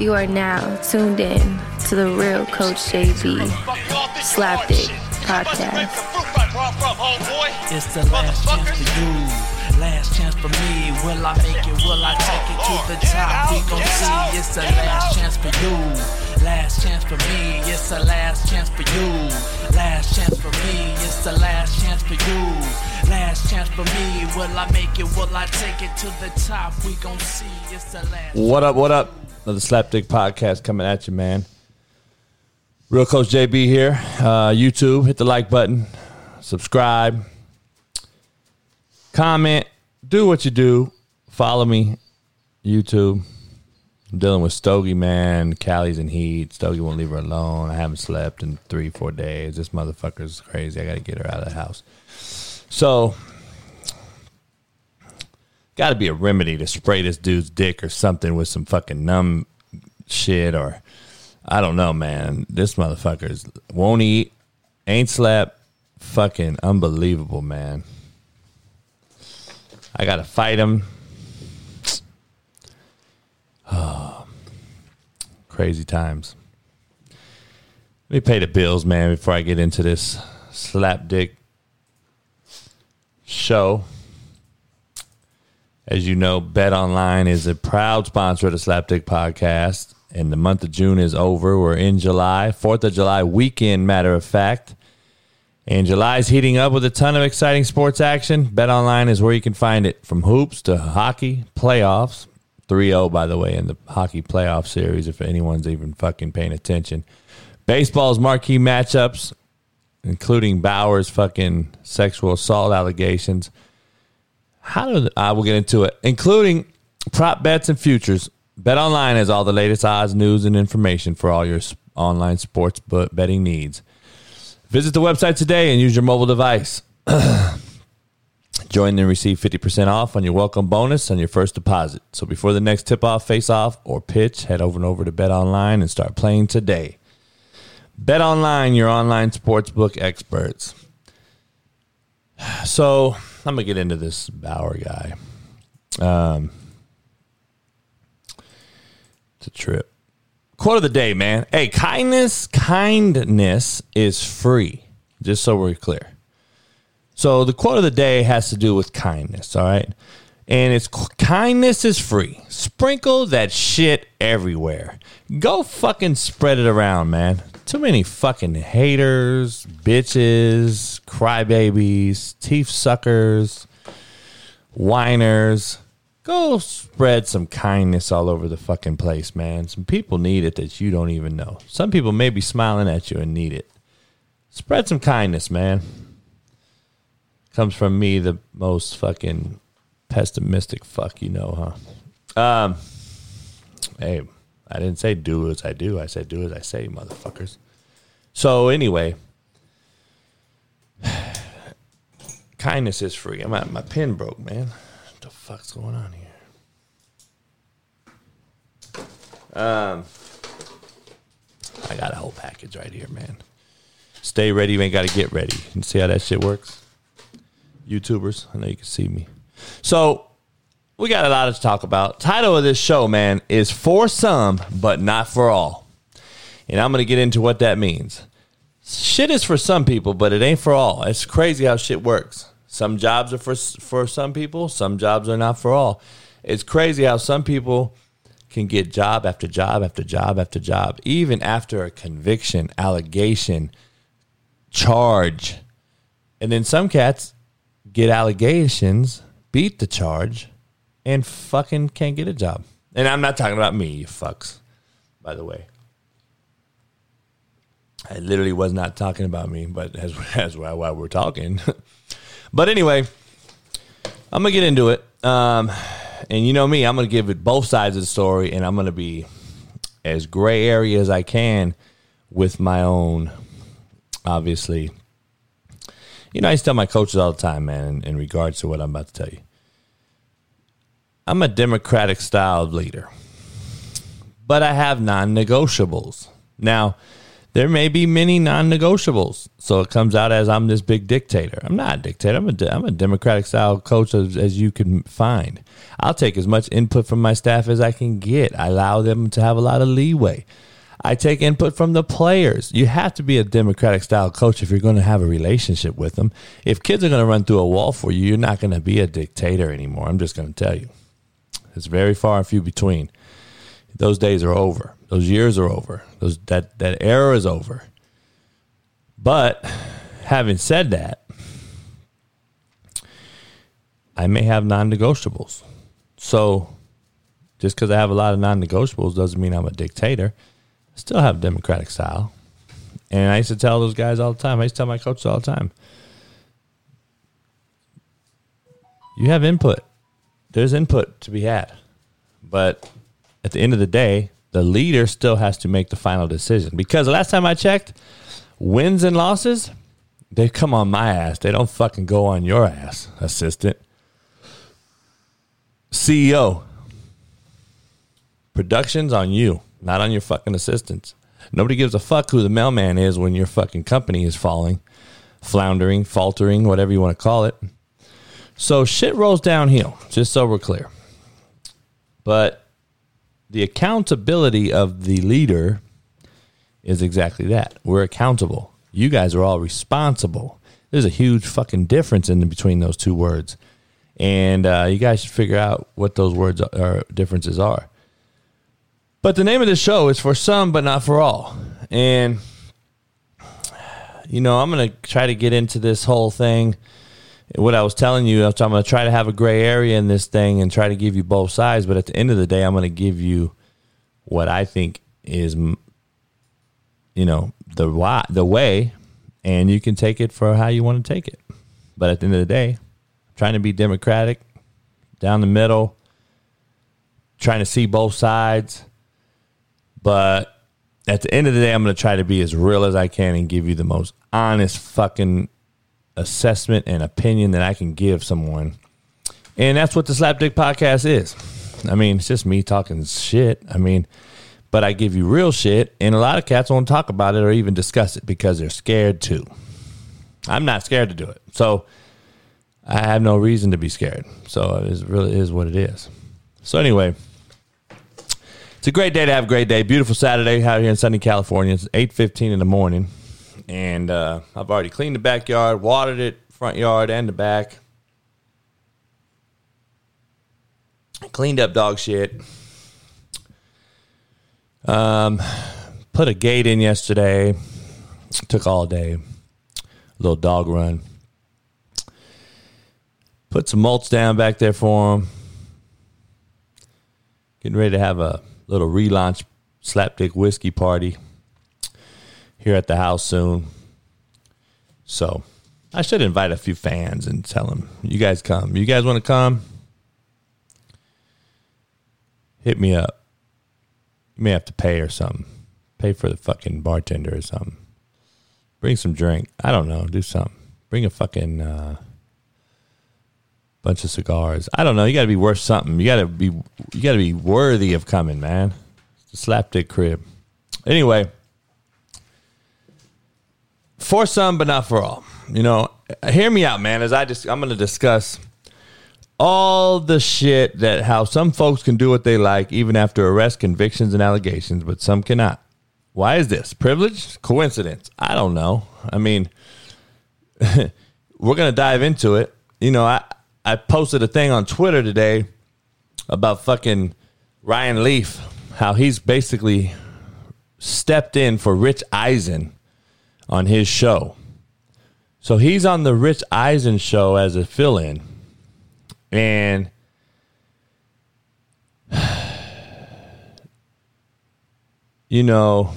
You are now tuned in to the real Coach JB Slapdick Podcast. It's the last chance for you, last chance for me. Will I make it? Will I take it to the top? We gon' see. It's the last chance for you, last chance for me. It's the last chance for you, last chance for me. It's the last chance for you, last chance for me. Will I make it? Will I take it to the top? We gon' see. It's the last. What up? What up? Another Slapdick podcast coming at you, man. Real Coach JB here. Uh, YouTube, hit the like button, subscribe, comment, do what you do. Follow me, YouTube. I'm dealing with Stogie, man. Callie's in heat. Stogie won't leave her alone. I haven't slept in three, four days. This motherfucker's crazy. I got to get her out of the house. So, got to be a remedy to spray this dude's dick or something with some fucking numb shit or I don't know, man. This motherfucker's won't eat, ain't slept, fucking unbelievable, man. I gotta fight him. Oh, crazy times. Let me pay the bills, man, before I get into this slap dick show. As you know, Bet Online is a proud sponsor of the Slapdick Podcast, and the month of June is over. We're in July, 4th of July weekend, matter of fact. And July is heating up with a ton of exciting sports action. Bet Online is where you can find it from hoops to hockey, playoffs. 3 0, by the way, in the hockey playoff series, if anyone's even fucking paying attention. Baseball's marquee matchups, including Bauer's fucking sexual assault allegations. How do I will get into it, including prop bets and futures. Bet online has all the latest odds, news, and information for all your online sports bet- betting needs. Visit the website today and use your mobile device. Join and receive 50% off on your welcome bonus on your first deposit. So before the next tip off, face off, or pitch, head over and over to Bet Online and start playing today. Bet Online, your online sportsbook experts. So I'm gonna get into this Bauer guy. Um, it's a trip. Quote of the day, man. Hey, kindness, kindness is free. Just so we're clear. So the quote of the day has to do with kindness. All right, and it's kindness is free. Sprinkle that shit everywhere. Go fucking spread it around, man. Too many fucking haters, bitches, crybabies, teeth suckers, whiners. Go spread some kindness all over the fucking place, man. Some people need it that you don't even know. Some people may be smiling at you and need it. Spread some kindness, man. Comes from me, the most fucking pessimistic fuck you know, huh? Um, hey, I didn't say do as I do. I said do as I say, motherfuckers. So anyway, kindness is free. My my pen broke, man. What the fuck's going on here? Um, I got a whole package right here, man. Stay ready, you ain't got to get ready. You see how that shit works? YouTubers, I know you can see me. So we got a lot to talk about. Title of this show, man, is for some, but not for all. And I'm going to get into what that means. Shit is for some people, but it ain't for all. It's crazy how shit works. Some jobs are for for some people, some jobs are not for all. It's crazy how some people can get job after job after job after job, even after a conviction, allegation, charge. And then some cats get allegations, beat the charge, and fucking can't get a job. And I'm not talking about me, you fucks, by the way. I literally was not talking about me, but as, as why, we're talking. but anyway, I'm going to get into it. Um, and you know me, I'm going to give it both sides of the story, and I'm going to be as gray area as I can with my own, obviously. You know, I used to tell my coaches all the time, man, in, in regards to what I'm about to tell you. I'm a democratic style leader, but I have non negotiables. Now, there may be many non-negotiables. So it comes out as I'm this big dictator. I'm not a dictator. I'm a, I'm a democratic style coach as, as you can find. I'll take as much input from my staff as I can get. I allow them to have a lot of leeway. I take input from the players. You have to be a democratic style coach if you're going to have a relationship with them. If kids are going to run through a wall for you, you're not going to be a dictator anymore. I'm just going to tell you. It's very far and few between. Those days are over. Those years are over. Those that that era is over. But having said that, I may have non-negotiables. So just because I have a lot of non-negotiables doesn't mean I'm a dictator. I still have democratic style. And I used to tell those guys all the time. I used to tell my coaches all the time. You have input. There's input to be had. But at the end of the day, the leader still has to make the final decision. Because the last time I checked, wins and losses, they come on my ass. They don't fucking go on your ass, assistant. CEO. Production's on you, not on your fucking assistants. Nobody gives a fuck who the mailman is when your fucking company is falling, floundering, faltering, whatever you want to call it. So shit rolls downhill, just so we're clear. But the accountability of the leader is exactly that. We're accountable. You guys are all responsible. There's a huge fucking difference in between those two words, and uh, you guys should figure out what those words or differences are. But the name of the show is for some, but not for all. And you know, I'm gonna try to get into this whole thing what I was telling you, I'm going to try to have a gray area in this thing and try to give you both sides. But at the end of the day, I'm going to give you what I think is, you know, the why, the way, and you can take it for how you want to take it. But at the end of the day, I'm trying to be democratic, down the middle, trying to see both sides. But at the end of the day, I'm going to try to be as real as I can and give you the most honest fucking assessment and opinion that I can give someone. And that's what the Slapdick podcast is. I mean, it's just me talking shit. I mean, but I give you real shit, and a lot of cats won't talk about it or even discuss it because they're scared to. I'm not scared to do it. So I have no reason to be scared. So it really is what it is. So anyway, it's a great day to have a great day. Beautiful Saturday out here in sunny California. It's 8.15 in the morning and uh, I've already cleaned the backyard, watered it, front yard and the back. Cleaned up dog shit. Um, put a gate in yesterday. Took all day. Little dog run. Put some mulch down back there for him. Getting ready to have a little relaunch slapdick whiskey party here at the house soon. So I should invite a few fans and tell them, you guys come. You guys want to come? Hit me up. You may have to pay or something. Pay for the fucking bartender or something. Bring some drink. I don't know. Do something. Bring a fucking uh, bunch of cigars. I don't know. You got to be worth something. You got to be. You got to be worthy of coming, man. It's a slapdick crib. Anyway for some, but not for all. You know, hear me out, man. As I just, I'm going to discuss all the shit that how some folks can do what they like even after arrest, convictions, and allegations, but some cannot. Why is this privilege? Coincidence? I don't know. I mean, we're gonna dive into it. You know, I I posted a thing on Twitter today about fucking Ryan Leaf, how he's basically stepped in for Rich Eisen on his show. So he's on the Rich Eisen show as a fill in. And you know,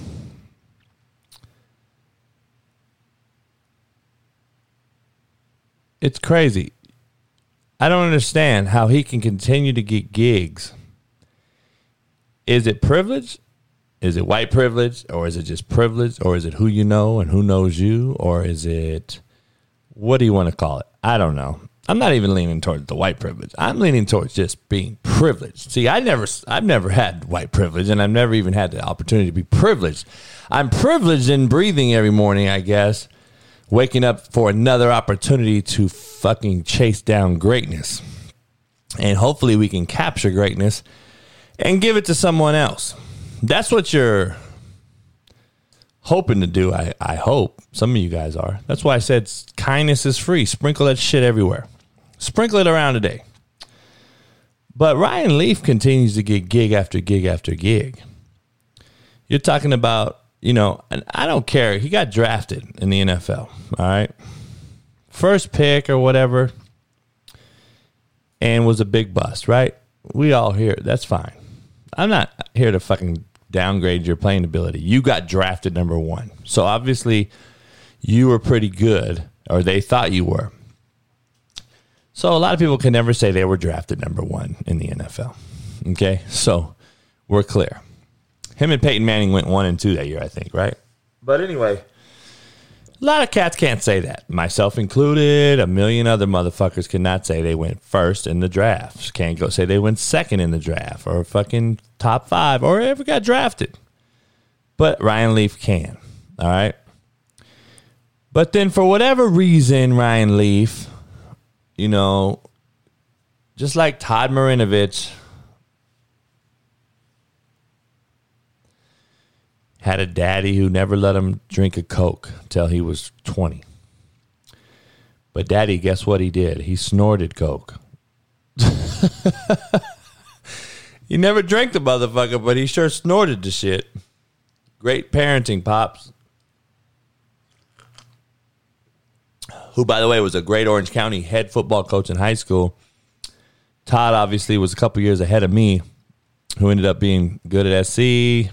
it's crazy. I don't understand how he can continue to get gigs. Is it privilege? Is it white privilege or is it just privilege or is it who you know and who knows you or is it what do you want to call it? I don't know. I'm not even leaning towards the white privilege. I'm leaning towards just being privileged. See, I never, I've never had white privilege, and I've never even had the opportunity to be privileged. I'm privileged in breathing every morning, I guess, waking up for another opportunity to fucking chase down greatness, and hopefully we can capture greatness and give it to someone else. That's what you're hoping to do. I, I hope some of you guys are. That's why I said kindness is free. Sprinkle that shit everywhere. Sprinkle it around today. But Ryan Leaf continues to get gig after gig after gig. You're talking about, you know, and I don't care. He got drafted in the NFL. All right. First pick or whatever. And was a big bust, right? We all hear that's fine. I'm not here to fucking downgrade your playing ability. You got drafted number one. So obviously you were pretty good, or they thought you were. So a lot of people can never say they were drafted number one in the NFL. Okay, so we're clear. Him and Peyton Manning went one and two that year, I think, right? But anyway, a lot of cats can't say that, myself included. A million other motherfuckers cannot say they went first in the draft. Can't go say they went second in the draft or fucking top five or ever got drafted. But Ryan Leaf can. All right. But then for whatever reason, Ryan Leaf you know, just like Todd Marinovich had a daddy who never let him drink a Coke till he was 20. But daddy, guess what he did? He snorted Coke. he never drank the motherfucker, but he sure snorted the shit. Great parenting, Pops. who, by the way, was a great Orange County head football coach in high school. Todd obviously was a couple years ahead of me, who ended up being good at SC,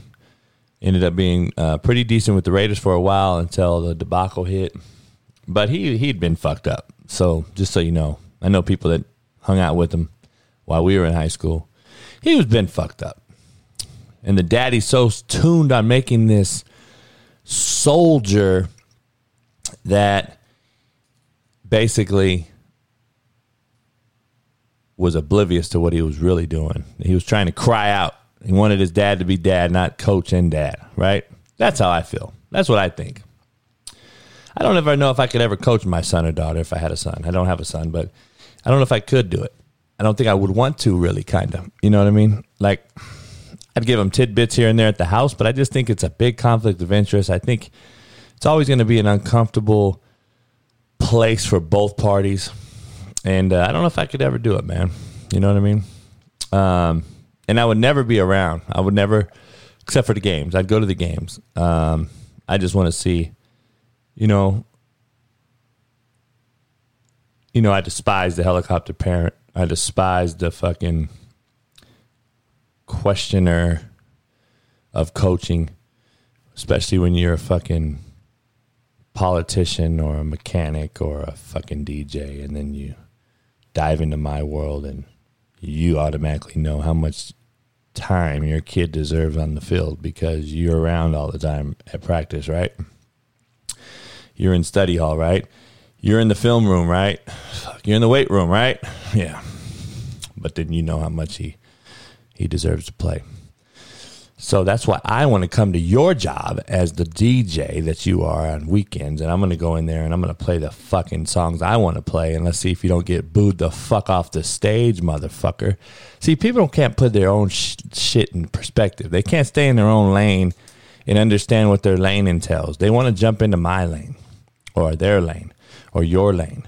ended up being uh, pretty decent with the Raiders for a while until the debacle hit. But he he'd been fucked up. So just so you know, I know people that hung out with him while we were in high school. He was been fucked up, and the daddy's so tuned on making this soldier that basically was oblivious to what he was really doing. He was trying to cry out. He wanted his dad to be dad, not coach and dad, right? That's how I feel. That's what I think. I don't ever know if I could ever coach my son or daughter if I had a son. I don't have a son, but I don't know if I could do it. I don't think I would want to really, kind of. You know what I mean? Like, I'd give them tidbits here and there at the house, but I just think it's a big conflict of interest. I think it's always going to be an uncomfortable place for both parties. And uh, I don't know if I could ever do it, man. You know what I mean? Um, and I would never be around. I would never, except for the games. I'd go to the games. Um, I just want to see, you know, you know, I despise the helicopter parent. I despise the fucking questioner of coaching, especially when you're a fucking politician or a mechanic or a fucking DJ, and then you dive into my world and you automatically know how much time your kid deserves on the field because you're around all the time at practice, right? You're in study hall, right? You're in the film room, right? You're in the weight room, right? Yeah. But then you know how much he he deserves to play. So that's why I want to come to your job as the DJ that you are on weekends. And I'm going to go in there and I'm going to play the fucking songs I want to play. And let's see if you don't get booed the fuck off the stage, motherfucker. See, people can't put their own sh- shit in perspective. They can't stay in their own lane and understand what their lane entails. They want to jump into my lane or their lane or your lane.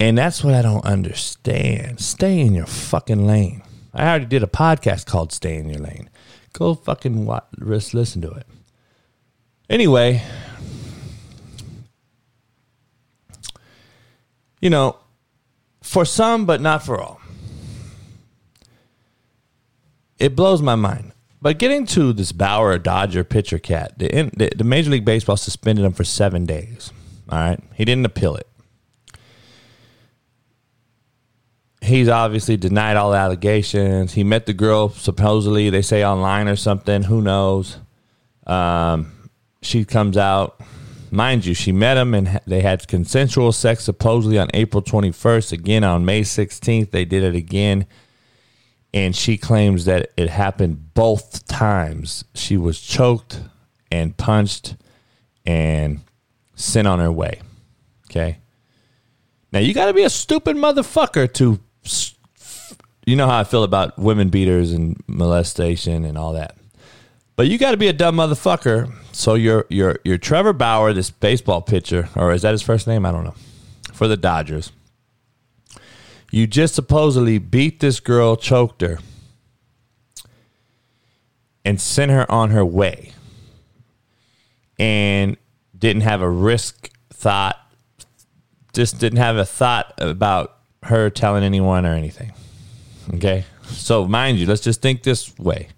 And that's what I don't understand. Stay in your fucking lane. I already did a podcast called Stay in Your Lane. Go fucking watch, listen to it. Anyway, you know, for some, but not for all. It blows my mind. But getting to this Bauer Dodger pitcher cat, the, the, the Major League Baseball suspended him for seven days. All right. He didn't appeal it. He's obviously denied all allegations. He met the girl supposedly they say online or something. Who knows? Um, she comes out mind you, she met him and they had consensual sex supposedly on April 21st. Again, on May 16th, they did it again. And she claims that it happened both times. She was choked and punched and sent on her way. Okay. Now, you got to be a stupid motherfucker to. You know how I feel about women beaters and molestation and all that. But you got to be a dumb motherfucker. So you're you're you're Trevor Bauer, this baseball pitcher, or is that his first name? I don't know. For the Dodgers. You just supposedly beat this girl, choked her, and sent her on her way. And didn't have a risk thought, just didn't have a thought about her telling anyone or anything. Okay? So, mind you, let's just think this way.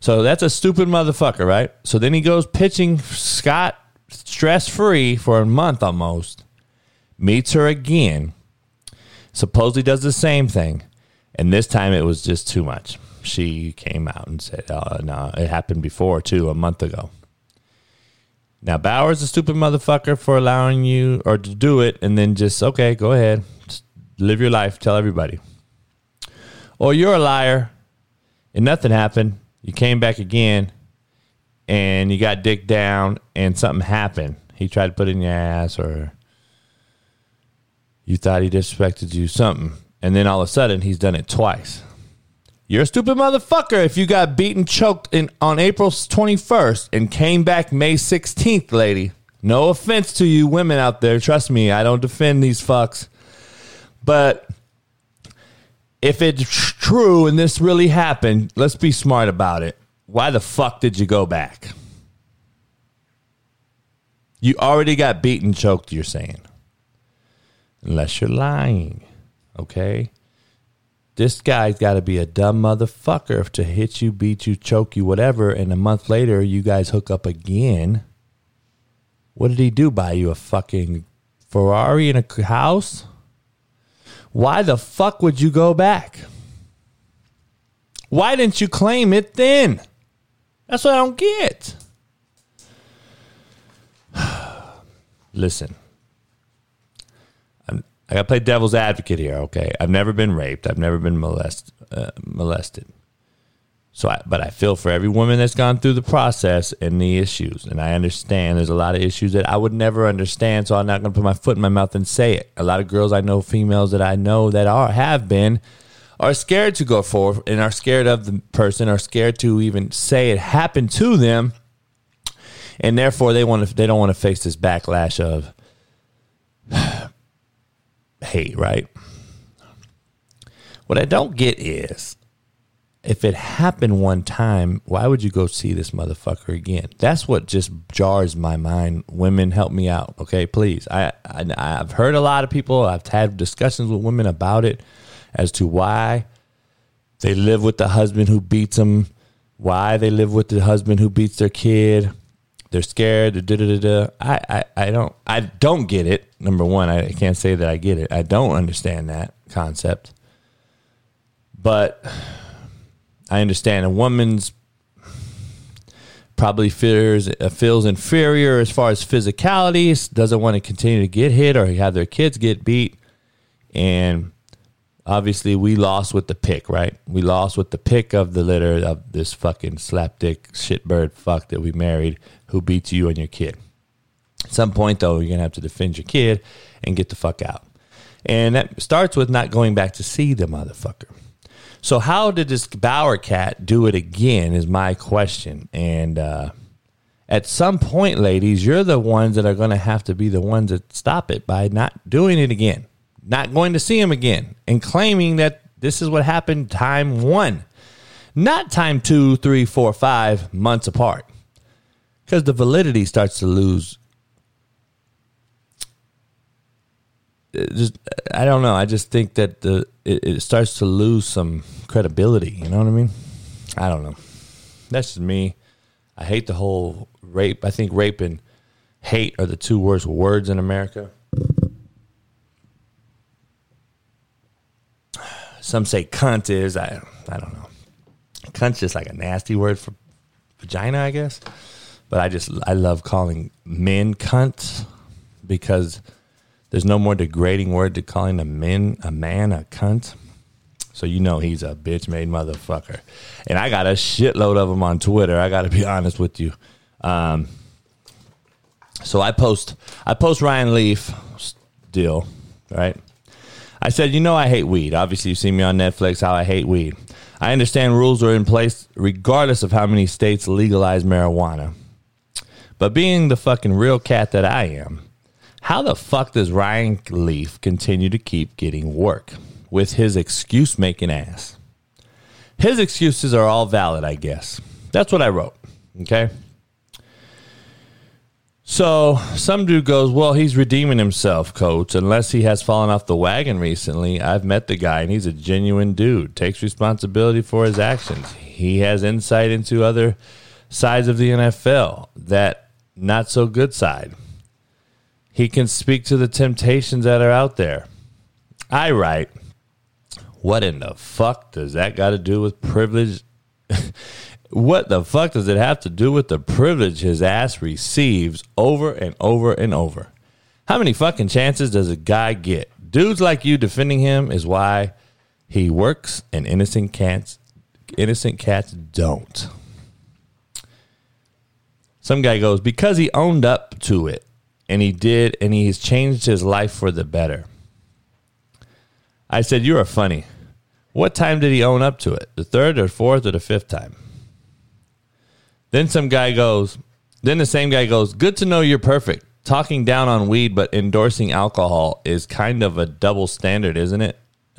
So that's a stupid motherfucker, right? So then he goes pitching Scott stress free for a month almost, meets her again, supposedly does the same thing, and this time it was just too much. She came out and said, "Oh no, it happened before too, a month ago." Now Bauer's a stupid motherfucker for allowing you or to do it, and then just okay, go ahead, just live your life, tell everybody. Or you're a liar, and nothing happened you came back again and you got dick down and something happened. He tried to put in your ass or you thought he disrespected you, something. And then all of a sudden he's done it twice. You're a stupid motherfucker if you got beaten, choked in, on April 21st and came back May 16th, lady. No offense to you women out there. Trust me, I don't defend these fucks. But if it's true and this really happened, let's be smart about it. Why the fuck did you go back? You already got beaten, choked, you're saying. Unless you're lying. Okay? This guy's got to be a dumb motherfucker to hit you, beat you, choke you, whatever, and a month later you guys hook up again. What did he do? Buy you a fucking Ferrari and a house? Why the fuck would you go back? Why didn't you claim it then? That's what I don't get. Listen, I'm, I got to play devil's advocate here, okay? I've never been raped. I've never been molest, uh, molested. So, I, but I feel for every woman that's gone through the process and the issues, and I understand there's a lot of issues that I would never understand. So I'm not going to put my foot in my mouth and say it. A lot of girls I know, females that I know that are have been, are scared to go forward and are scared of the person, are scared to even say it happened to them, and therefore they want to. They don't want to face this backlash of hate. Right. What I don't get is if it happened one time, why would you go see this motherfucker again? That's what just jars my mind. Women, help me out, okay? Please. I, I I've heard a lot of people. I've had discussions with women about it as to why they live with the husband who beats them, why they live with the husband who beats their kid. They're scared. Da, da, da, da. I, I, I don't I don't get it. Number one, I can't say that I get it. I don't understand that concept. But I understand a woman's probably fears uh, feels inferior as far as physicality, doesn't want to continue to get hit or have their kids get beat, and obviously we lost with the pick, right? We lost with the pick of the litter of this fucking slapdick shitbird fuck that we married who beats you and your kid. At some point though, you're gonna have to defend your kid and get the fuck out. And that starts with not going back to see the motherfucker. So how did this Bauer cat do it again? Is my question. And uh, at some point, ladies, you're the ones that are going to have to be the ones that stop it by not doing it again, not going to see him again, and claiming that this is what happened time one, not time two, three, four, five months apart, because the validity starts to lose just I don't know. I just think that the it, it, starts to lose some credibility. You know what I mean? I don't know. That's just me. I hate the whole rape. I think rape and hate are the two worst words in America. Some say cunt is. I I don't know. Cunt's just like a nasty word for vagina, I guess. but I just I love calling men cunts because there's no more degrading word to calling a men a man a cunt. So you know he's a bitch made motherfucker, and I got a shitload of them on Twitter. I got to be honest with you. Um, so I post I post Ryan Leaf deal, right? I said, you know, I hate weed. Obviously, you've seen me on Netflix how I hate weed. I understand rules are in place regardless of how many states legalize marijuana. But being the fucking real cat that I am, how the fuck does Ryan Leaf continue to keep getting work with his excuse making ass? His excuses are all valid, I guess. That's what I wrote. Okay. So some dude goes, Well, he's redeeming himself, coach. Unless he has fallen off the wagon recently. I've met the guy and he's a genuine dude, takes responsibility for his actions. He has insight into other sides of the NFL, that not so good side. He can speak to the temptations that are out there. I write, What in the fuck does that got to do with privilege? What the fuck does it have to do with the privilege his ass receives over and over and over? How many fucking chances does a guy get? Dudes like you defending him is why he works and innocent cats innocent cats don't. Some guy goes, because he owned up to it and he did and he's changed his life for the better. I said, You are funny. What time did he own up to it? The third or fourth or the fifth time? Then some guy goes, then the same guy goes, Good to know you're perfect. Talking down on weed but endorsing alcohol is kind of a double standard, isn't it?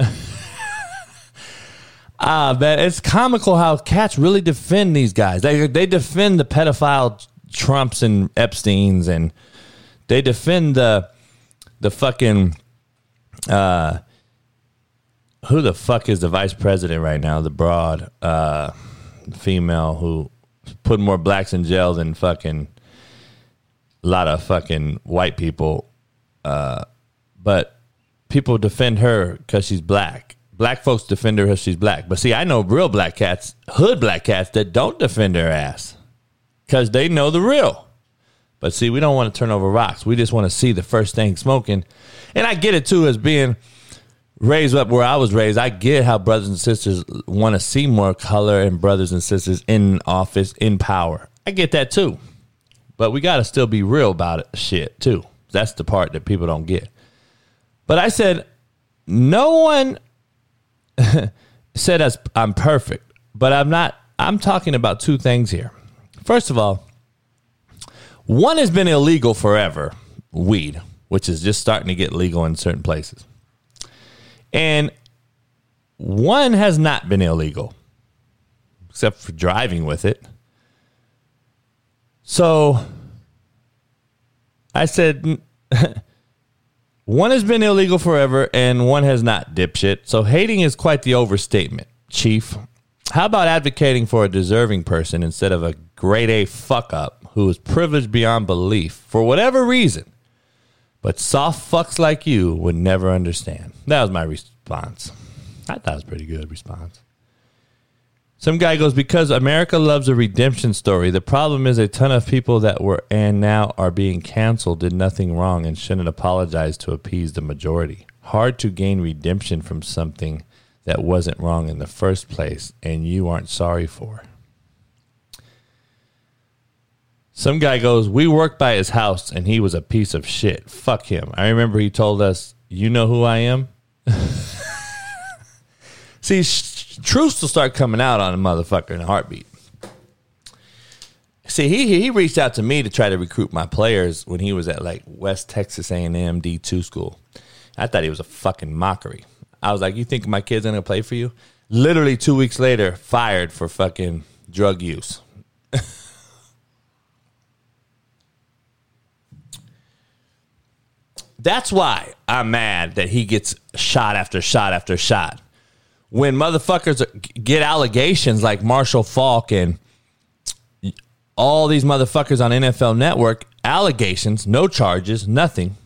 ah, man, it's comical how cats really defend these guys. They they defend the pedophile Trumps and Epstein's and they defend the the fucking uh who the fuck is the vice president right now? The broad uh female who put more blacks in jail than fucking a lot of fucking white people. Uh, but people defend her because she's black. Black folks defend her because she's black. But see, I know real black cats, hood black cats that don't defend her ass because they know the real. But see, we don't want to turn over rocks. We just want to see the first thing smoking. And I get it too as being raised up where I was raised, I get how brothers and sisters want to see more color and brothers and sisters in office, in power. I get that too. But we got to still be real about it, shit, too. That's the part that people don't get. But I said, no one said I'm perfect, but I'm not. I'm talking about two things here. First of all, one has been illegal forever, weed, which is just starting to get legal in certain places. And one has not been illegal, except for driving with it. So I said, one has been illegal forever and one has not, dipshit. So hating is quite the overstatement, Chief. How about advocating for a deserving person instead of a grade A fuck up who is privileged beyond belief for whatever reason? But soft fucks like you would never understand. That was my response. I thought it was pretty good response. Some guy goes, Because America loves a redemption story. The problem is a ton of people that were and now are being canceled did nothing wrong and shouldn't apologize to appease the majority. Hard to gain redemption from something that wasn't wrong in the first place and you aren't sorry for. Some guy goes, We worked by his house and he was a piece of shit. Fuck him. I remember he told us, You know who I am? See, sh- truths will start coming out on a motherfucker in a heartbeat. See, he he reached out to me to try to recruit my players when he was at like West Texas A&M D2 school. I thought he was a fucking mockery. I was like, "You think my kid's gonna play for you?" Literally two weeks later, fired for fucking drug use. That's why I'm mad that he gets shot after shot after shot. When motherfuckers get allegations like Marshall Faulk and all these motherfuckers on NFL Network, allegations, no charges, nothing.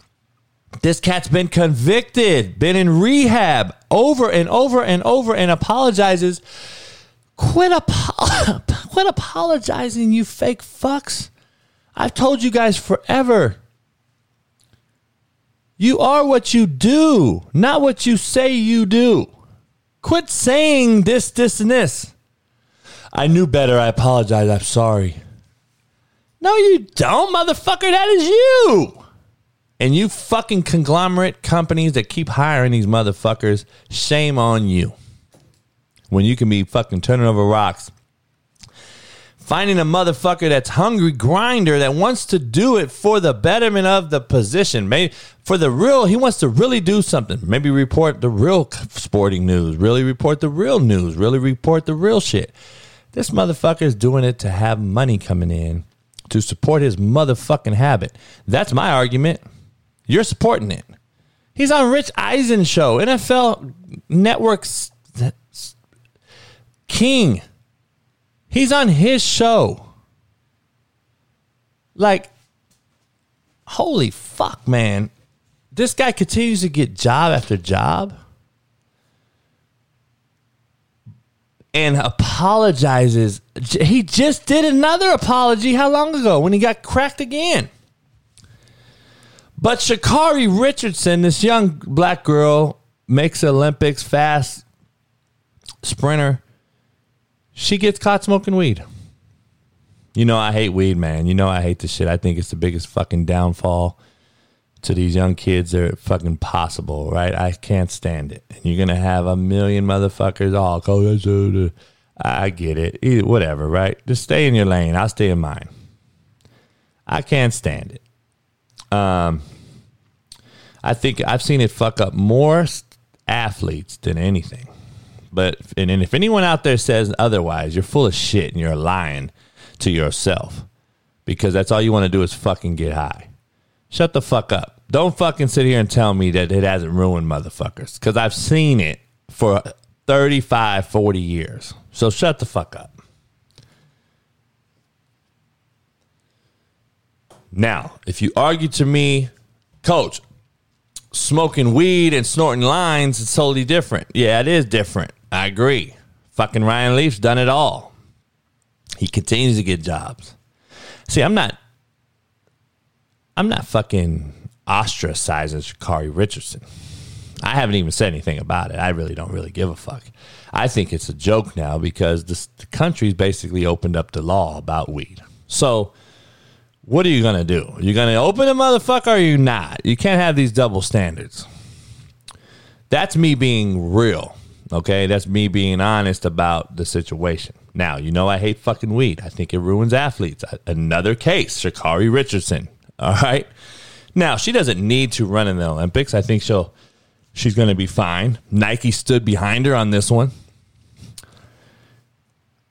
This cat's been convicted, been in rehab over and over and over and apologizes. Quit, apo- quit apologizing, you fake fucks. I've told you guys forever. You are what you do, not what you say you do. Quit saying this, this, and this. I knew better. I apologize. I'm sorry. No, you don't, motherfucker. That is you. And you fucking conglomerate companies that keep hiring these motherfuckers, shame on you. When you can be fucking turning over rocks finding a motherfucker that's hungry grinder that wants to do it for the betterment of the position. Maybe for the real he wants to really do something. Maybe report the real sporting news. Really report the real news. Really report the real shit. This motherfucker is doing it to have money coming in to support his motherfucking habit. That's my argument. You're supporting it. He's on rich eisen show nfl network's king He's on his show. Like, holy fuck, man. This guy continues to get job after job and apologizes. He just did another apology how long ago when he got cracked again? But Sha'Carri Richardson, this young black girl, makes Olympics fast sprinter she gets caught smoking weed. You know I hate weed, man. You know I hate this shit. I think it's the biggest fucking downfall to these young kids. They're fucking possible, right? I can't stand it. And you're gonna have a million motherfuckers all go. I get it. Whatever, right? Just stay in your lane. I'll stay in mine. I can't stand it. Um, I think I've seen it fuck up more athletes than anything. But and, and if anyone out there says otherwise, you're full of shit and you're lying to yourself because that's all you want to do is fucking get high. Shut the fuck up. Don't fucking sit here and tell me that it hasn't ruined motherfuckers because I've seen it for 35, 40 years. So shut the fuck up. Now, if you argue to me, coach, smoking weed and snorting lines is totally different. Yeah, it is different. I agree. Fucking Ryan Leaf's done it all. He continues to get jobs. See, I'm not I'm not fucking ostracizing Sha'Carri Richardson. I haven't even said anything about it. I really don't really give a fuck. I think it's a joke now because this, the country's basically opened up the law about weed. So, what are you going to do? You're going to open a motherfucker or you not? You can't have these double standards. That's me being real. Okay, that's me being honest about the situation. Now, you know I hate fucking weed. I think it ruins athletes. Another case, Sha'Carri Richardson. All right. Now, she doesn't need to run in the Olympics. I think she'll she's going to be fine. Nike stood behind her on this one.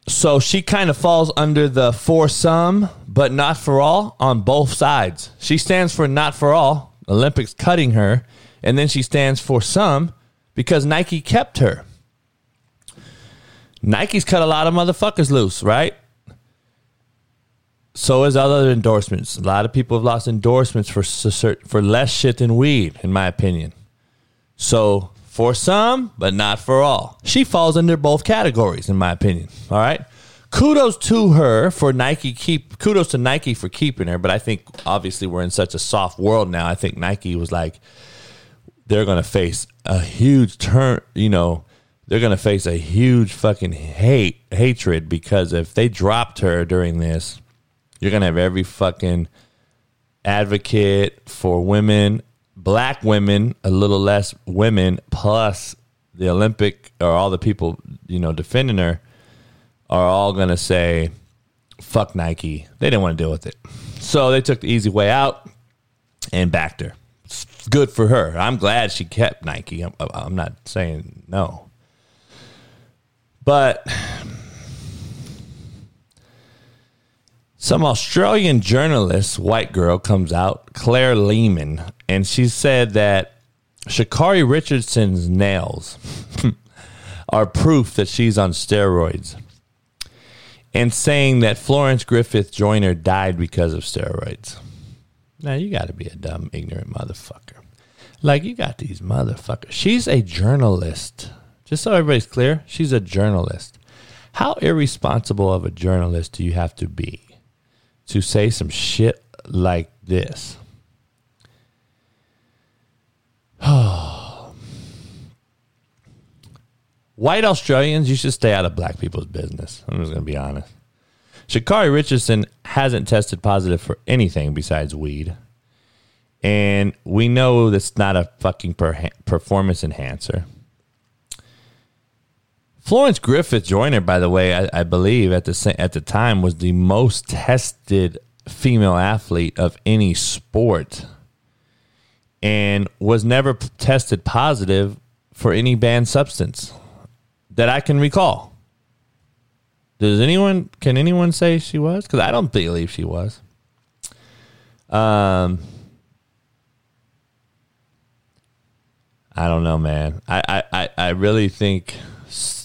So she kind of falls under the for some, but not for all on both sides. She stands for not for all, Olympics cutting her, and then she stands for some because Nike kept her. Nike's cut a lot of motherfuckers loose, right? So is other endorsements. A lot of people have lost endorsements for for less shit than weed, in my opinion. So for some, but not for all. She falls under both categories, in my opinion. All right. Kudos to her for Nike keep. Kudos to Nike for keeping her. But I think obviously we're in such a soft world now. I think Nike was like, they're going to face a huge turn, you know, they're going to face a huge fucking hate, hatred because if they dropped her during this, you're going to have every fucking advocate for women, black women, a little less women, plus the Olympic or all the people, you know, defending her are all going to say, fuck Nike. They didn't want to deal with it. So they took the easy way out and backed her good for her. I'm glad she kept Nike. I'm, I'm not saying no. But some Australian journalist, white girl, comes out, Claire Lehmann, and she said that Sha'Carri Richardson's nails are proof that she's on steroids. And saying that Florence Griffith Joyner died because of steroids. Now you got to be a dumb, ignorant motherfucker. Like you got these motherfuckers. She's a journalist. Just so everybody's clear, she's a journalist. How irresponsible of a journalist do you have to be to say some shit like this. White Australians, you should stay out of black people's business. I'm just going to be honest. Sha'Carri Richardson hasn't tested positive for anything besides weed. And we know that's not a fucking per- performance enhancer. Florence Griffith Joyner, by the way, I, I believe at the at the time was the most tested female athlete of any sport, and was never tested positive for any banned substance that I can recall. Does anyone can anyone say she was? Because I don't believe she was. Um, I don't know, man. I I I really think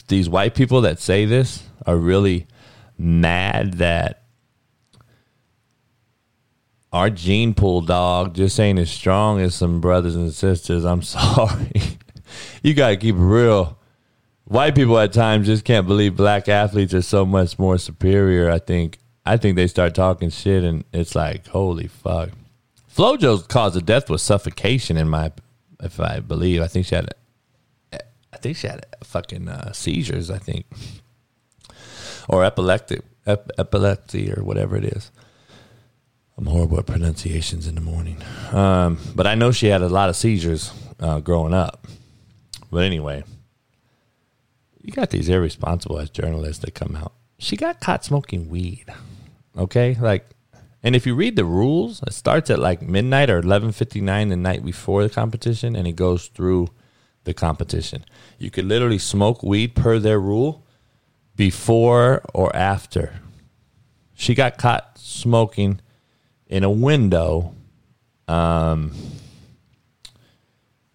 these white people that say this are really mad that our gene pool dog just ain't as strong as some brothers and sisters. I'm sorry. you got to keep it real. White people at times just can't believe black athletes are so much more superior. I think I think they start talking shit and it's like, holy fuck. Flo-Jo's cause of death was suffocation in my if I believe. I think she had I think she had fucking uh, seizures. I think, or epileptic, ep- epilepsy, or whatever it is. I'm horrible at pronunciations in the morning, um, but I know she had a lot of seizures uh, growing up. But anyway, you got these irresponsible as journalists that come out. She got caught smoking weed. Okay, like, and if you read the rules, it starts at like midnight or 11:59 the night before the competition, and it goes through the competition. You could literally smoke weed per their rule before or after. She got caught smoking in a window um,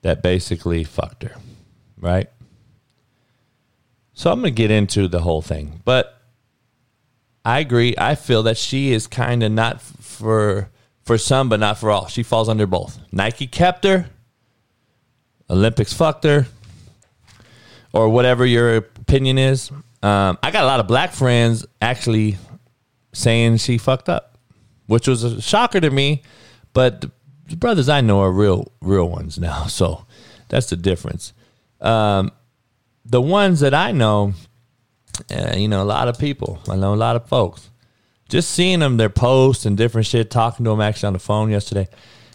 that basically fucked her, right? So I'm going to get into the whole thing, but I agree. I feel that she is kind of not for for some, but not for all. She falls under both. Nike kept her Olympics fucked her, or whatever your opinion is. Um, I got a lot of black friends actually saying she fucked up, which was a shocker to me. But the brothers I know are real, real ones now. So that's the difference. Um, the ones that I know, uh, you know, a lot of people. I know a lot of folks. Just seeing them, their posts and different shit, talking to them actually on the phone yesterday.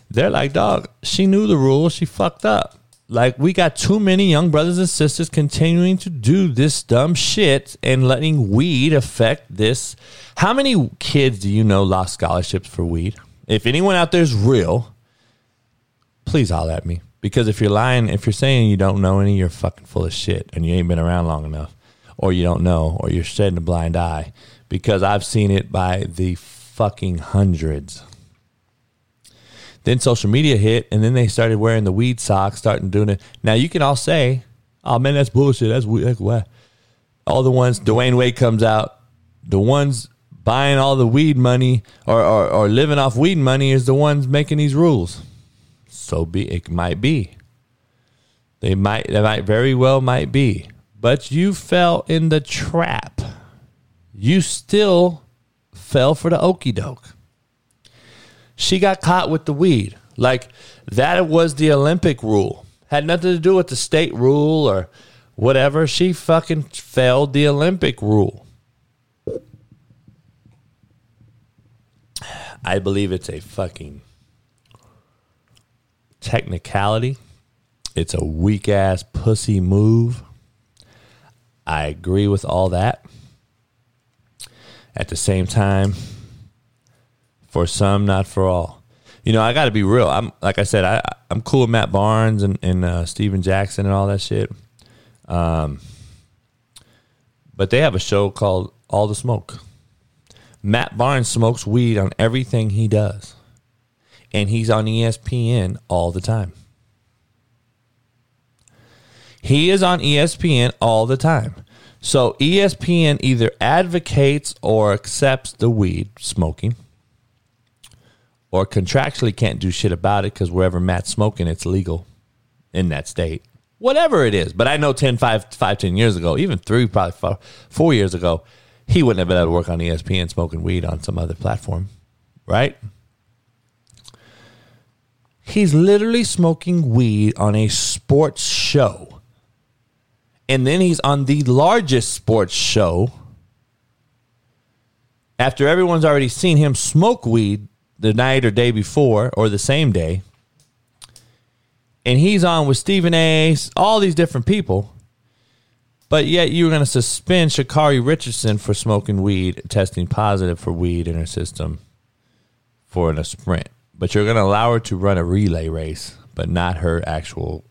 They're like, dog, she knew the rules. She fucked up. Like we got too many young brothers and sisters continuing to do this dumb shit and letting weed affect this. How many kids do you know lost scholarships for weed? If anyone out there is real, please holler at me. Because if you're lying, if you're saying you don't know any, you're fucking full of shit and you ain't been around long enough. Or you don't know, or you're shedding a blind eye. Because I've seen it by the fucking hundreds. Then social media hit, and then they started wearing the weed socks, starting doing it. Now you can all say, "Oh man, that's bullshit. That's weird." what?" All the ones Dwyane Wade comes out, the ones buying all the weed money or, or, or living off weed money is the ones making these rules. So be it might be. They might they might very well might be. But you fell in the trap. You still fell for the okey doke she got caught with the weed. Like that was the Olympic rule. Had nothing to do with the state rule or whatever. She fucking failed the Olympic rule. I believe it's a fucking technicality. It's a weak ass pussy move. I agree with all that. At the same time, for some, not for all. You know, I got to be real. I'm like I said, I I'm cool with Matt Barnes and and uh, Stephen Jackson and all that shit. Um, but they have a show called All the Smoke. Matt Barnes smokes weed on everything he does, and he's on ESPN all the time. He is on ESPN all the time. So ESPN either advocates or accepts the weed smoking or contractually can't do shit about it because wherever Matt's smoking, it's legal in that state. Whatever it is. But I know 10, 5, 5 10 years ago, even three, probably four, four years ago, he wouldn't have been able to work on ESPN smoking weed on some other platform. right? He's literally smoking weed on a sports show. And then he's on the largest sports show. After everyone's already seen him smoke weed the night or day before or the same day. And he's on with Stephen A, all these different people. But yet you were going to suspend Sha'Carri Richardson for smoking weed, testing positive for weed in her system for in a sprint. But you're going to allow her to run a relay race, but not her actual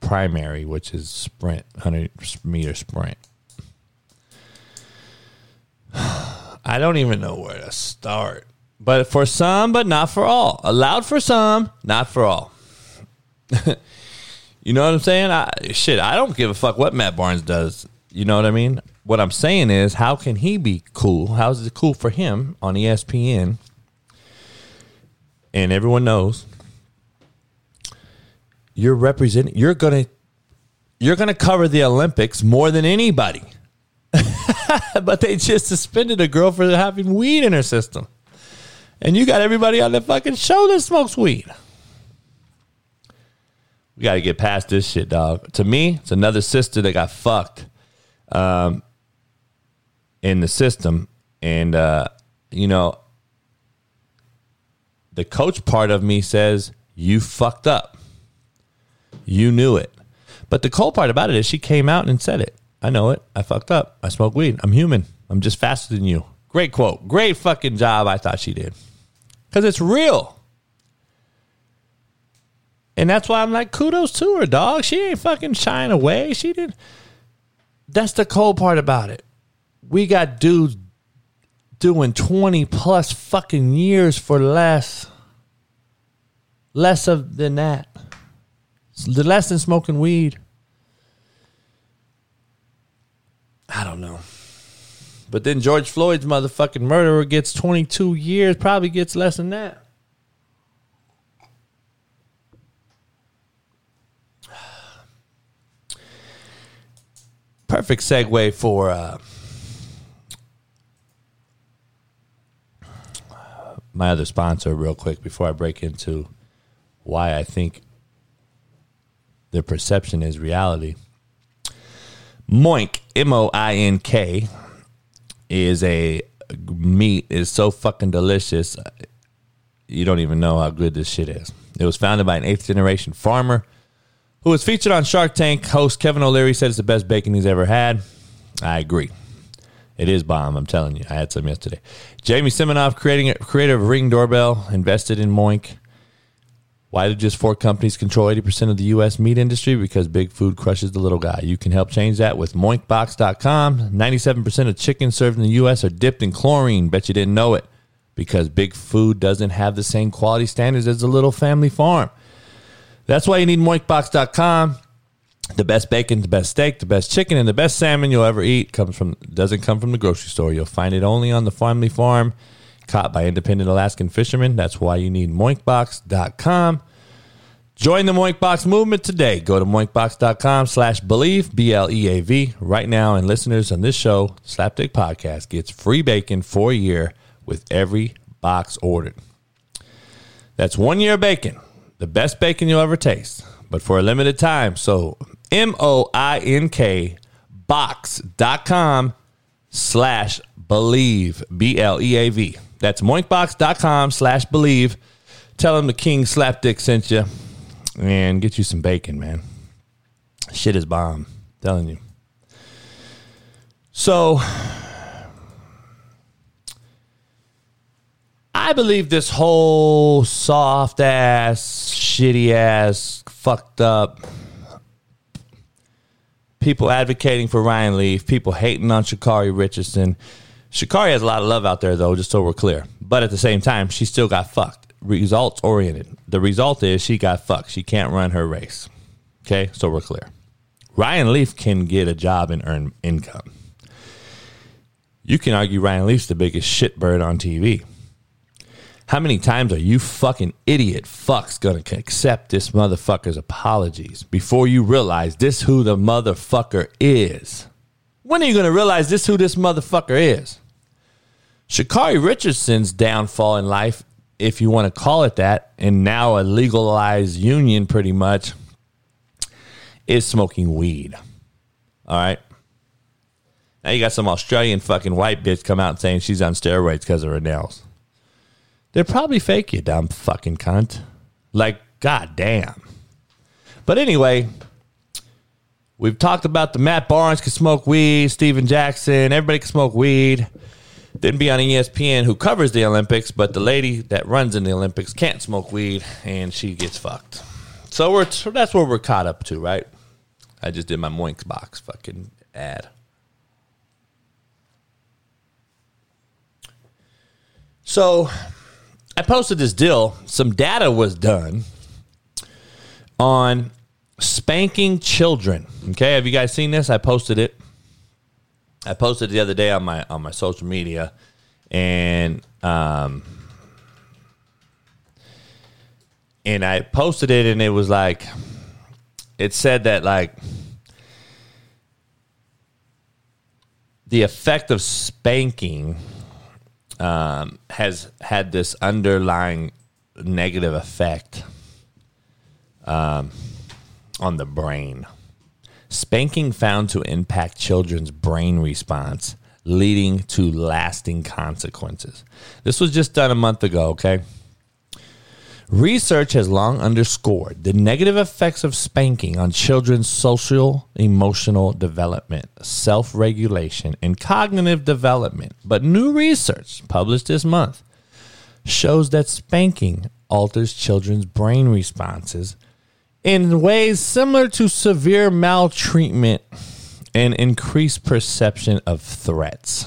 primary, which is sprint, 100 meter sprint. I don't even know where to start. But for some, but not for all. Allowed for some, not for all. you know what I'm saying? I, shit, I don't give a fuck what Matt Barnes does. You know what I mean? What I'm saying is, how can he be cool? How's it cool for him on ESPN? And everyone knows you're representing. You're gonna you're gonna cover the Olympics more than anybody. but they just suspended a girl for having weed in her system. And you got everybody on the fucking show that smokes weed. We got to get past this shit, dog. To me, it's another sister that got fucked um, in the system. And, uh, you know, the coach part of me says, you fucked up. You knew it. But the cool part about it is she came out and said it. I know it. I fucked up. I smoke weed. I'm human. I'm just faster than you. Great quote. Great fucking job. I thought she did because it's real. And that's why I'm like, kudos to her, dog. She ain't fucking shying away. She did. That's the cold part about it. We got dudes doing 20 plus fucking years for less. Less of than that. The less than smoking weed. I don't know. But then George Floyd's motherfucking murderer gets 22 years, probably gets less than that. Perfect segue for uh, my other sponsor, real quick, before I break into why I think the perception is reality. Moink, M O I N K, is a meat is so fucking delicious. You don't even know how good this shit is. It was founded by an eighth generation farmer who was featured on Shark Tank. Host Kevin O'Leary said it's the best bacon he's ever had. I agree. It is bomb. I'm telling you. I had some yesterday. Jamie Siminoff, creating creator of Ring Doorbell, invested in Moink. Why do just four companies control 80% of the U.S. meat industry? Because big food crushes the little guy. You can help change that with moinkbox.com. 97% of chickens served in the U.S. are dipped in chlorine. Bet you didn't know it. Because big food doesn't have the same quality standards as a little family farm. That's why you need moinkbox.com. The best bacon, the best steak, the best chicken, and the best salmon you'll ever eat comes from doesn't come from the grocery store. You'll find it only on the family farm caught by independent Alaskan fishermen. That's why you need moinkbox.com. Join the Moinkbox movement today. Go to moinkbox.com slash Bleav, B L E A V, right now. And listeners on this show, Slapdick Podcast, gets free bacon for a year with every box ordered. That's one year of bacon, the best bacon you'll ever taste, but for a limited time. So, M O I N K box.com slash Bleav, B L E A V. That's moinkbox.com slash Bleav. Tell them the King Slapdick sent you and get you some bacon, man. Shit is bomb. I'm telling you. So I believe this whole soft ass, shitty ass, fucked up people advocating for Ryan Leaf, people hating on Sha'Carri Richardson Sha'Carri has a lot of love out there, though, just so we're clear. But at the same time, she still got fucked. Results oriented. The result is she got fucked. She can't run her race. Okay, so we're clear. Ryan Leaf can get a job and earn income. You can argue Ryan Leaf's the biggest shitbird on TV. How many times are you fucking idiot fucks gonna accept this motherfucker's apologies before you realize this who the motherfucker is? When are you going to realize this who this motherfucker is? Sha'Carri Richardson's downfall in life, if you want to call it that, and now a legalized union pretty much, is smoking weed. All right. Now you got some Australian fucking white bitch come out saying she's on steroids because of her nails. They're probably fake, you dumb fucking cunt. Like, goddamn. But anyway, we've talked about the Matt Barnes can smoke weed, Stephen Jackson, everybody can smoke weed. Didn't be on ESPN who covers the Olympics, but the lady that runs in the Olympics can't smoke weed and she gets fucked. So we're that's where we're caught up to, right? I just did my Moinks box fucking ad. So I posted this deal. Some data was done on spanking children. Okay, have you guys seen this? I posted it. I posted it the other day on my on my social media, and um, and I posted it, and it was like, it said that like the effect of spanking um, has had this underlying negative effect um, on the brain. Spanking found to impact children's brain response, leading to lasting consequences. This was just done a month ago, okay? Research has long underscored the negative effects of spanking on children's social, emotional development, self regulation, and cognitive development. But new research published this month shows that spanking alters children's brain responses in ways similar to severe maltreatment and increased perception of threats.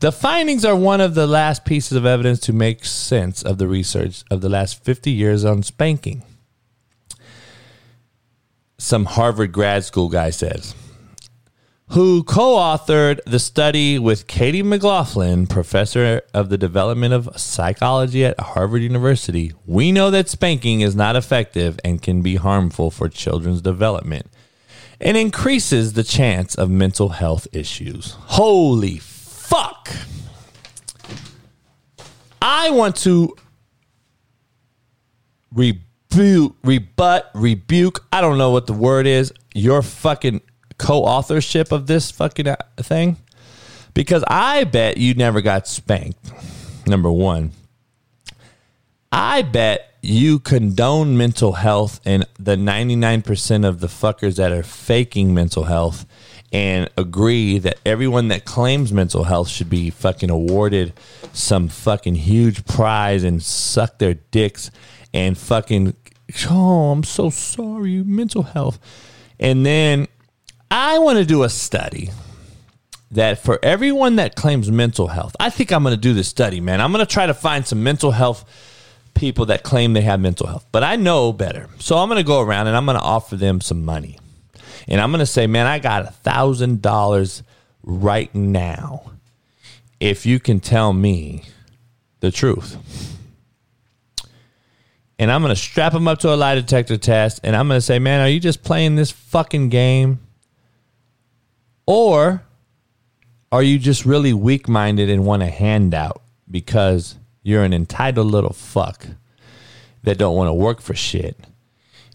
The findings are one of the last pieces of evidence to make sense of the research of the last 50 years on spanking. Some Harvard grad school guy says, who co authored the study with Katie McLaughlin, professor of the development of psychology at Harvard University. We know that spanking is not effective and can be harmful for children's development and increases the chance of mental health issues. Holy fuck. I want to rebuke, rebut, rebuke. I don't know what the word is. Your fucking co-authorship of this fucking uh, thing, because I bet you never got spanked. Number one, I bet you condone mental health and the 99% of the fuckers that are faking mental health and agree that everyone that claims mental health should be fucking awarded some fucking huge prize and suck their dicks and fucking oh I'm so sorry mental health and then I want to do a study that for everyone that claims mental health I think I'm going to do this study man I'm going to try to find some mental health people that claim they have mental health but I know better so I'm going to go around and I'm going to offer them some money and I'm going to say, man, I got a thousand dollars right now if you can tell me the truth. And I'm going to strap them up to a lie detector test and I'm going to say, man, are you just playing this fucking game? Or are you just really weak minded and want a handout because you're an entitled little fuck that don't want to work for shit?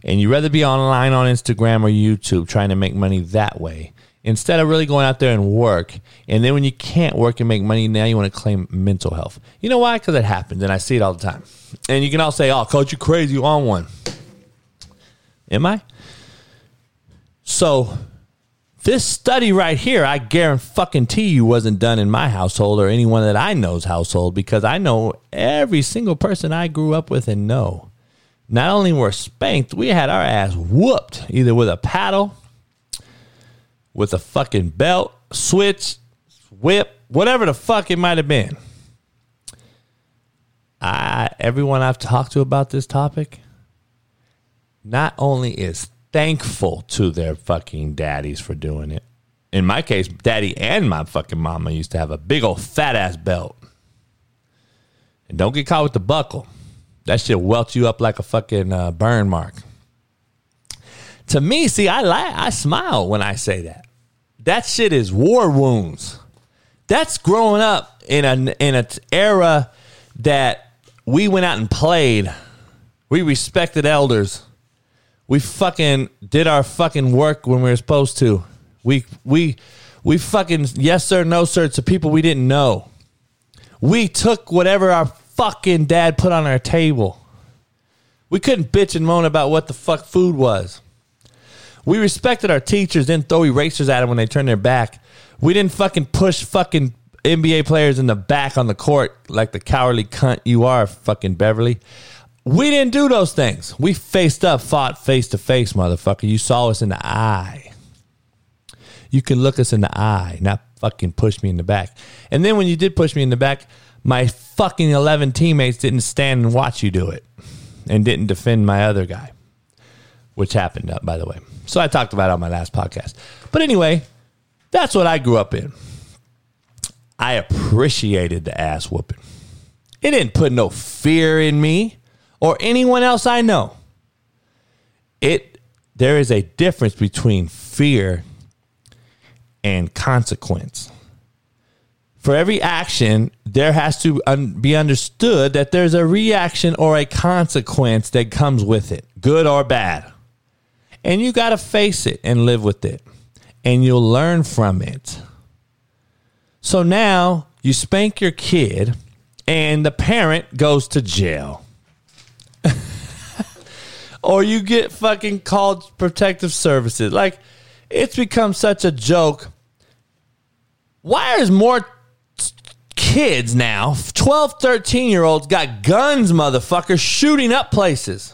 and you'd rather be online on Instagram or YouTube trying to make money that way instead of really going out there and work. And then when you can't work and make money, now you want to claim mental health. You know why? Because it happens, and I see it all the time. And you can all say, "Oh, coach, you crazy? You on one?" Am I? So this study right here, I guarantee you wasn't done in my household or anyone that I know's household because I know every single person I grew up with and know not only were spanked, we had our ass whooped either with a paddle, with a fucking belt, switch, whip, whatever the fuck it might have been. I everyone I've talked to about this topic not only is thankful to their fucking daddies for doing it. In my case, daddy and my fucking mama used to have a big old fat ass belt. And don't get caught with the buckle. That shit welts you up like a fucking uh, burn mark. To me, see, I lie, I smile when I say that. That shit is war wounds. That's growing up in an in an era that we went out and played. We respected elders. We fucking did our fucking work when we were supposed to. We we we fucking yes sir, no sir to people we didn't know. We took whatever our fucking dad put on our table. We couldn't bitch and moan about what the fuck food was. We respected our teachers, didn't throw erasers at them when they turned their back. We didn't fucking push fucking NBA players in the back on the court like the cowardly cunt you are, fucking Beverley. We didn't do those things. We faced up, fought face to face, motherfucker. You saw us in the eye. You can look us in the eye, not fucking push me in the back. And then when you did push me in the back, my fucking 11 teammates didn't stand and watch you do it and didn't defend my other guy, which happened, uh, by the way. So I talked about it on my last podcast. But anyway, that's what I grew up in. I appreciated the ass whooping. It didn't put no fear in me or anyone else I know. It there is a difference between fear and consequence. For every action, there has to un- be understood that there's a reaction or a consequence that comes with it, good or bad. And you got to face it and live with it. And you'll learn from it. So now you spank your kid, and the parent goes to jail. or you get fucking called protective services. Like, it's become such a joke. Why is more kids now, 12, 13 year olds, got guns, motherfuckers, shooting up places?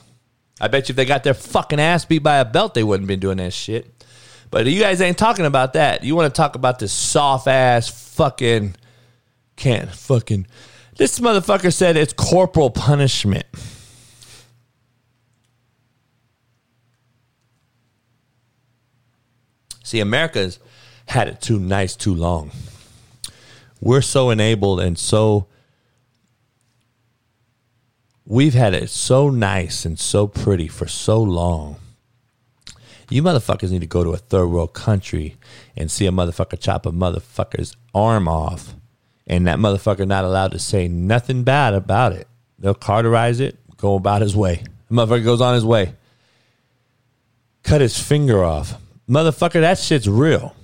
I bet you if they got their fucking ass beat by a belt, they wouldn't been doing that shit. But you guys ain't talking about that. You want to talk about this soft ass fucking can't fucking. This motherfucker said it's corporal punishment. See, America's had it too nice too long. We're so enabled and so we've had it so nice and so pretty for so long. You motherfuckers need to go to a third world country and see a motherfucker chop a motherfucker's arm off, and that motherfucker not allowed to say nothing bad about it. They'll cauterize it, go about his way. The motherfucker goes on his way. Cut his finger off. Motherfucker, that shit's real.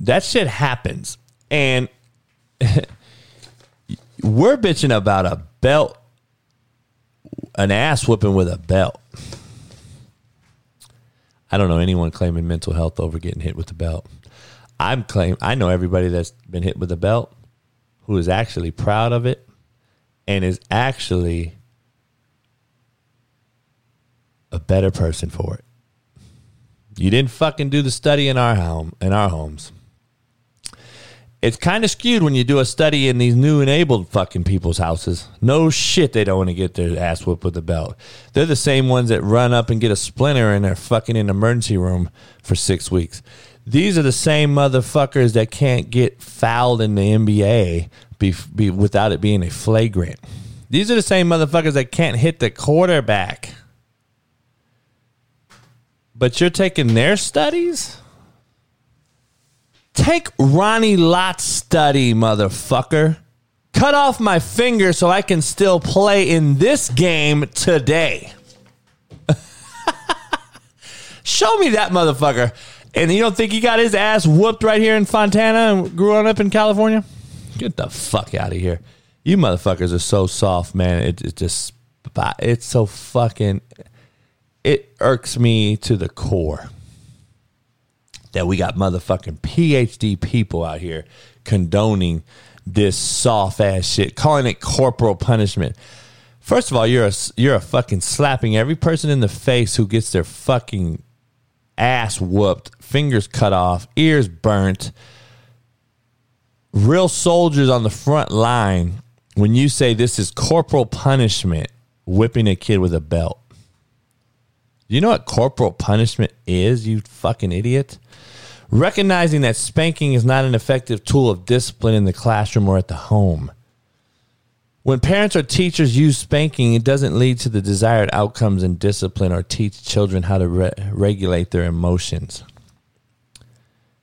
That shit happens. And we're bitching about a belt, an ass whooping with a belt. I don't know anyone claiming mental health over getting hit with a belt. I'm claim I know everybody that's been hit with a belt who is actually proud of it and is actually a better person for it. You didn't fucking do the study in our home in our homes it's kind of skewed when you do a study in these new enabled fucking people's houses. No shit, they don't want to get their ass whooped with a belt. They're the same ones that run up and get a splinter and they're fucking in emergency room for six weeks. These are the same motherfuckers that can't get fouled in the NBA be, be, without it being a flagrant. These are the same motherfuckers that can't hit the quarterback. But you're taking their studies? Take Ronnie Lott's study, motherfucker. Cut off my finger so I can still play in this game today. Show me that motherfucker. And you don't think he got his ass whooped right here in Fontana and grew up in California? Get the fuck out of here. You motherfuckers are so soft, man. It, it just, it's so fucking, it irks me to the core that we got motherfucking PhD people out here condoning this soft ass shit, calling it corporal punishment. First of all, you're a you're a fucking slapping every person in the face who gets their fucking ass whooped, fingers cut off, ears burnt. Real soldiers on the front line when you say this is corporal punishment, whipping a kid with a belt. You know what corporal punishment is, you fucking idiot? recognizing that spanking is not an effective tool of discipline in the classroom or at the home. When parents or teachers use spanking, it doesn't lead to the desired outcomes in discipline or teach children how to re- regulate their emotions.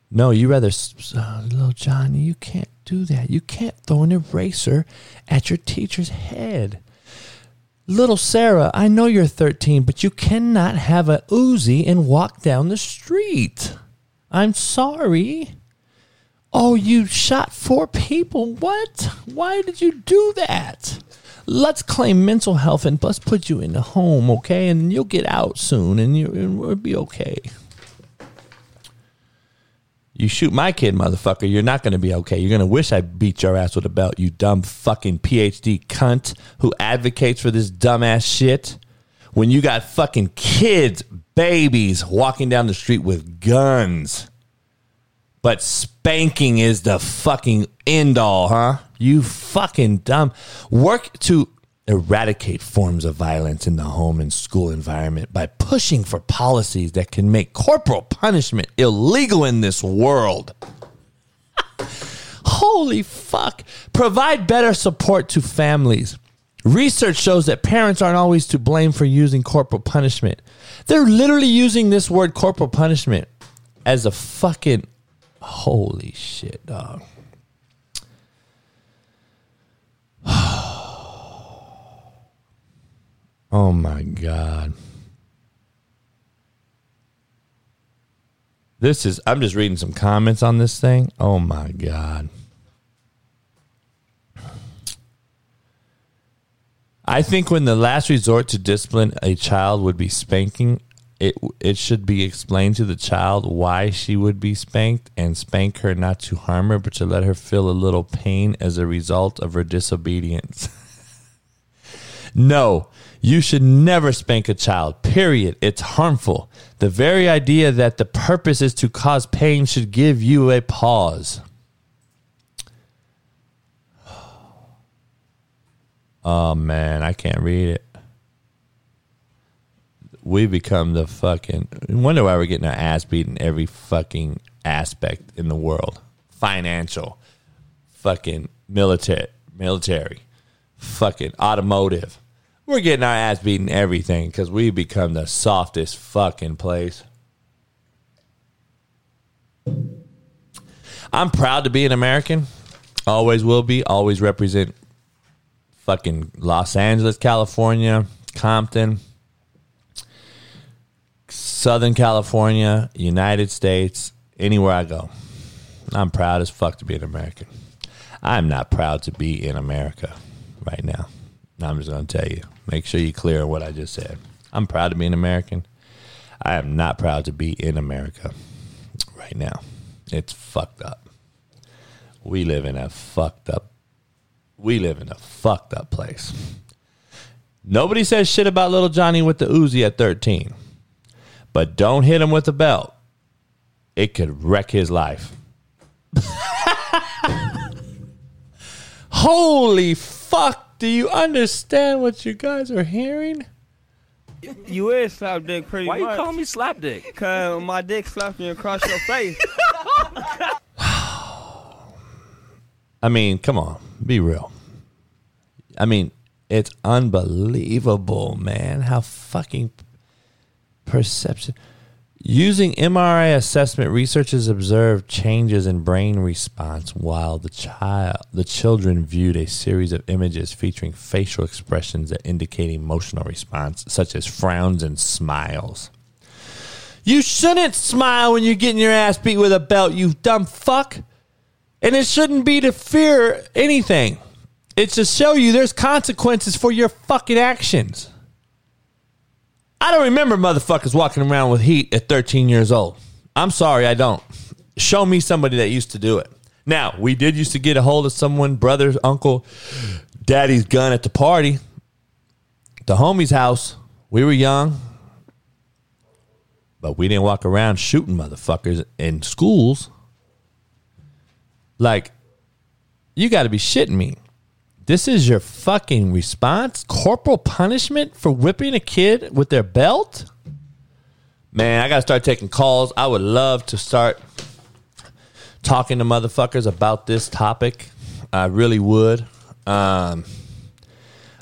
No, you rather, uh, little Johnny, you can't do that. You can't throw an eraser at your teacher's head. Little Sarah, I know you're 13, but you cannot have a Uzi and walk down the street. I'm sorry. Oh, you shot four people. What? Why did you do that? Let's claim mental health and let's put you in a home, okay? And you'll get out soon and, you, and we'll be okay. You shoot my kid, motherfucker, you're not going to be okay. You're going to wish I beat your ass with a belt, you dumb fucking PhD cunt who advocates for this dumbass shit. When you got fucking kids, babies walking down the street with guns. But spanking is the fucking end all, huh? You fucking dumb. Work to eradicate forms of violence in the home and school environment by pushing for policies that can make corporal punishment illegal in this world. Holy fuck. Provide better support to families. Research shows that parents aren't always to blame for using corporal punishment. They're literally using this word corporal punishment as a fucking holy shit, dog. Oh my God. This is, I'm just reading some comments on this thing. Oh my God. I think when the last resort to discipline a child would be spanking, it it should be explained to the child why she would be spanked and spank her not to harm her but to let her feel a little pain as a result of her disobedience. no, you should never spank a child, period. It's harmful. The very idea that the purpose is to cause pain should give you a pause. Oh man, I can't read it. We become the fucking. Wonder why we're getting our ass beaten every fucking aspect in the world. Financial, fucking military, military, fucking automotive we're getting our ass beaten everything because we become the softest fucking place. I'm proud to be an American. Always will be. Always represent fucking Los Angeles, California, Compton, Southern California, United States, anywhere I go. I'm proud as fuck to be an American. I'm not proud to be in America right now. I'm just going to tell you. Make sure you clear what I just said. I'm proud to be an American. I am not proud to be in America right now. It's fucked up. We live in a fucked up. We live in a fucked up place. Nobody says shit about little Johnny with the Uzi at 13. But don't hit him with a belt. It could wreck his life. Holy fuck do you understand what you guys are hearing? You is slap dick pretty Why much. you call me slap dick? Cause my dick slapped you across your face. I mean, come on, be real. I mean, it's unbelievable, man. How fucking perception. Using MRI assessment, researchers observed changes in brain response while the child, the children viewed a series of images featuring facial expressions that indicate emotional response, such as frowns and smiles. You shouldn't smile when you're getting your ass beat with a belt, you dumb fuck. And it shouldn't be to fear anything. It's to show you there's consequences for your fucking actions. I don't remember motherfuckers walking around with heat at 13 years old. I'm sorry, I don't. Show me somebody that used to do it. Now, we did used to get a hold of someone, brother's uncle, daddy's gun at the party, the homie's house. We were young, but we didn't walk around shooting motherfuckers in schools. Like, you got to be shitting me. This is your fucking response? Corporal punishment for whipping a kid with their belt? Man, I got to start taking calls. I would love to start talking to motherfuckers about this topic. I really would. Um,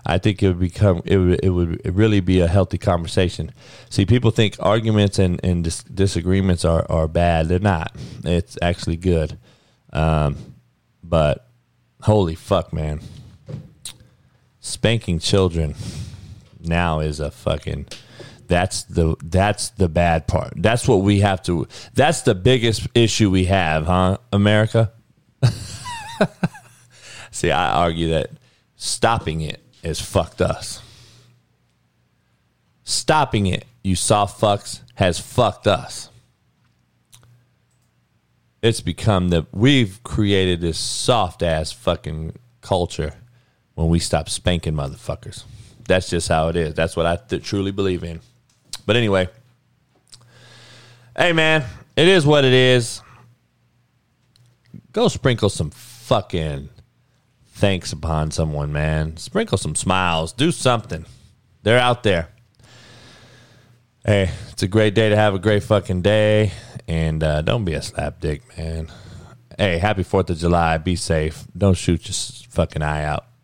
I think it would become it would it would really be a healthy conversation. See, people think arguments and and dis- disagreements are are bad. They're not. It's actually good. Um, but holy fuck, man, spanking children now is a fucking that's the that's the bad part. That's what we have to. That's the biggest issue we have, huh, America? See, I argue that stopping it has fucked us. Stopping it, you soft fucks, has fucked us. It's become that we've created this soft ass fucking culture when we stop spanking motherfuckers. That's just how it is. That's what I th- truly believe in. But anyway, hey man, it is what it is. Go sprinkle some fucking thanks upon someone, man. Sprinkle some smiles. Do something. They're out there. Hey, it's a great day to have a great fucking day. And uh, don't be a slap dick, man. Hey, happy 4th of July. Be safe. Don't shoot your fucking eye out.